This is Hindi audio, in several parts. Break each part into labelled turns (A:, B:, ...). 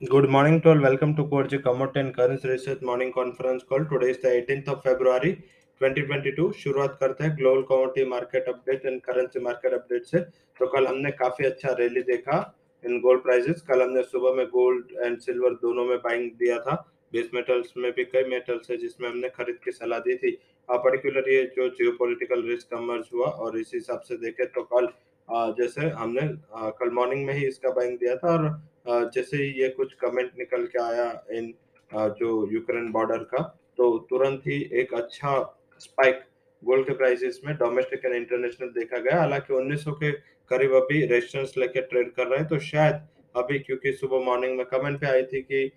A: Good morning to all. Welcome to Kochi Commodity and Currency Research Morning Conference Call. Today is the 18th of February 2022. शुरुआत करते हैं global commodity market update and currency market update से तो कल हमने काफ़ी अच्छा रैली देखा इन गोल्ड प्राइसेस कल हमने सुबह में गोल्ड एंड सिल्वर दोनों में बाइंग दिया था बेस मेटल्स में भी कई मेटल्स है जिसमें हमने खरीद की सलाह दी थी पर्टिकुलर ये जो जियोपॉलिटिकल रिस्क कमर्ज हुआ और इस हिसाब से देखे तो कल जैसे हमने कल मॉर्निंग में ही इसका बाइंग दिया था और जैसे ही ये कुछ कमेंट निकल के आया इन जो यूक्रेन बॉर्डर का तो तुरंत ही एक अच्छा स्पाइक गोल्ड के प्राइसेस में डोमेस्टिक एंड इंटरनेशनल देखा गया। हालाँकि 1900 के करीब अभी रेजिस्टेंस लेके ट्रेड कर रहे हैं तो शायद अभी, क्योंकि सुबह मॉर्निंग में कमेंट पे आई थी कि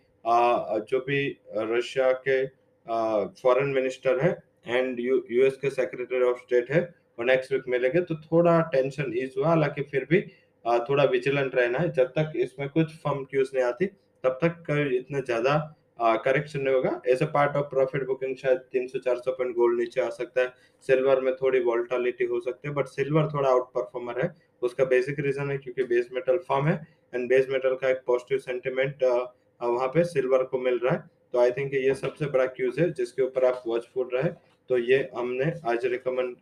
A: जो भी रशिया के फॉरेन मिनिस्टर है एंड यूएस के सेक्रेटरी ऑफ़ स्टेट है, वो नेक्स्ट वीक मिलेंगे तो थोड़ा टेंशन ईज हुआ। हालाँकि फिर भी थोड़ा विजिलेंट रहना है। जब तक इसमें कुछ फर्म क्यूज नहीं आती, तब तक इतना ज़्यादा करेक्शन नहीं होगा। As a part of profit booking शायद 300-400 पॉइंट गोल्ड नीचे आ सकता है। सिल्वर में थोड़ी वोल्टालिटी हो सकती है बट सिल्वर थोड़ा आउट परफॉर्मर है। उसका बेसिक रीजन है, क्योंकि बेस मेटल फॉर्म है एंड बेस मेटल का एक पॉजिटिव सेंटिमेंट वहाँ पे सिल्वर को मिल रहा है। तो आई थिंक ये सबसे बड़ा क्यूज है, जिसके ऊपर आप वॉचफुल रहे। तो ये हमने आज रिकमेंड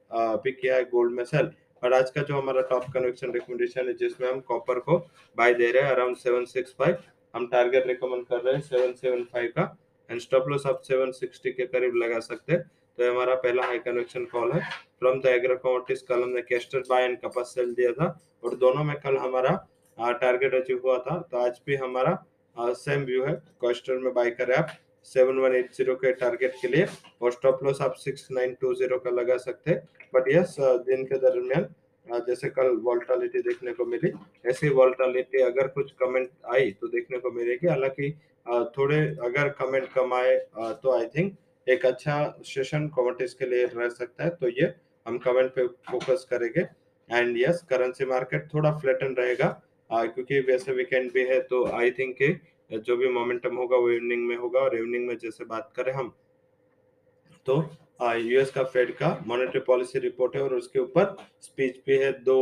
A: भी किया है गोल्ड में सेल और आज का जो हमारा टॉप कन्वेक्शन रिकमेंडेशन है, जिसमें हम कॉपर को बाय दे रहे हैं अराउंड सेवन सिक्स फाइव हम टारगेट रिकमेंड कर रहे हैं सेवन सेवन फाइव का एंड स्टॉप लॉस आप सेवन सिक्सटी के करीब लगा सकते हैं। तो हमारा पहला हाई कन्वेक्शन कॉल है। फ्रॉम द एग्रो कमोडिटीज कल हमने कैस्टर बाय एंड कपास सेल दिया था, और दोनों में कल हमारा टारगेट अचीव हुआ था। तो आज भी हमारा सेम व्यू है। कैस्टर में बाय करें आप। 7180 के टारगेट के लिए और स्टॉप लॉस आप 6920 का लगा सकते हैं। बट यस दिन के दरमियान जैसे कल वोल्टालिटी देखने को मिली, ऐसी वोल्टालिटी अगर कुछ कमेंट आई तो देखने को मिलेगी। हालाँकि थोड़े अगर कमेंट कम आए तो आई थिंक एक अच्छा सेशन कॉमोडिटीज के लिए रह सकता है। तो ये हम कमेंट पे फोकस करेंगे। एंड यस करेंसी मार्केट थोड़ा फ्लैटन रहेगा क्योंकि वैसे वीकेंड भी है तो आई थिंक जो भी मोमेंटम होगा वो इवनिंग में होगा और इवनिंग में जैसे बात करें हम तो यूएस का फेड का मॉनेटरी पॉलिसी रिपोर्ट है और उसके ऊपर स्पीच भी है दो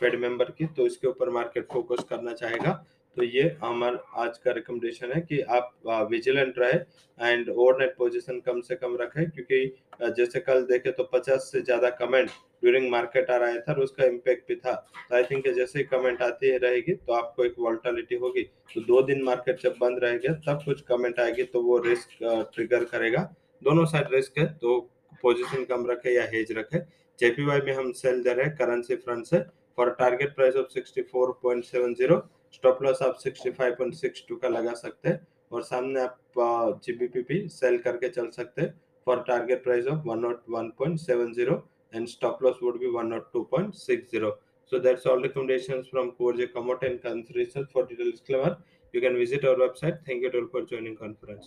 A: फेड मेंबर की तो इसके ऊपर मार्केट फोकस करना चाहेगा। तो ये हमारा आज का रिकमेंडेशन है कि आप विजिलेंट रहे एंड ओवरनाइट पोजीशन कम से कम रखें क्योंकि जैसे कल देखे तो 50 से ज़्यादा कमेंट ड्यूरिंग मार्केट आ रहा था और उसका इम्पैक्ट भी था। तो आई थिंक जैसे ही कमेंट आती है रहेगी तो आपको एक वोल्टालिटी होगी। तो दो दिन मार्केट जब बंद रहेगा तब कुछ कमेंट आएगी तो वो रिस्क ट्रिगर करेगा। दोनों साइड रिस्क है तो पोजिशन कम रखे या हेज रखे। जेपीवाई में हम सेल दे रहे हैं करेंसी फ्रंट से। For target price of 64.70 stop loss आप 65.62 का लगा सकते हैं और सामने आप G B P GBPP sell करके चल सकते हैं। For target price of 101.70 and stop loss would be 102.60 so that's all recommendations from कोरजे commode and consultant for detail disclaimer you can visit our website thank you too for joining conference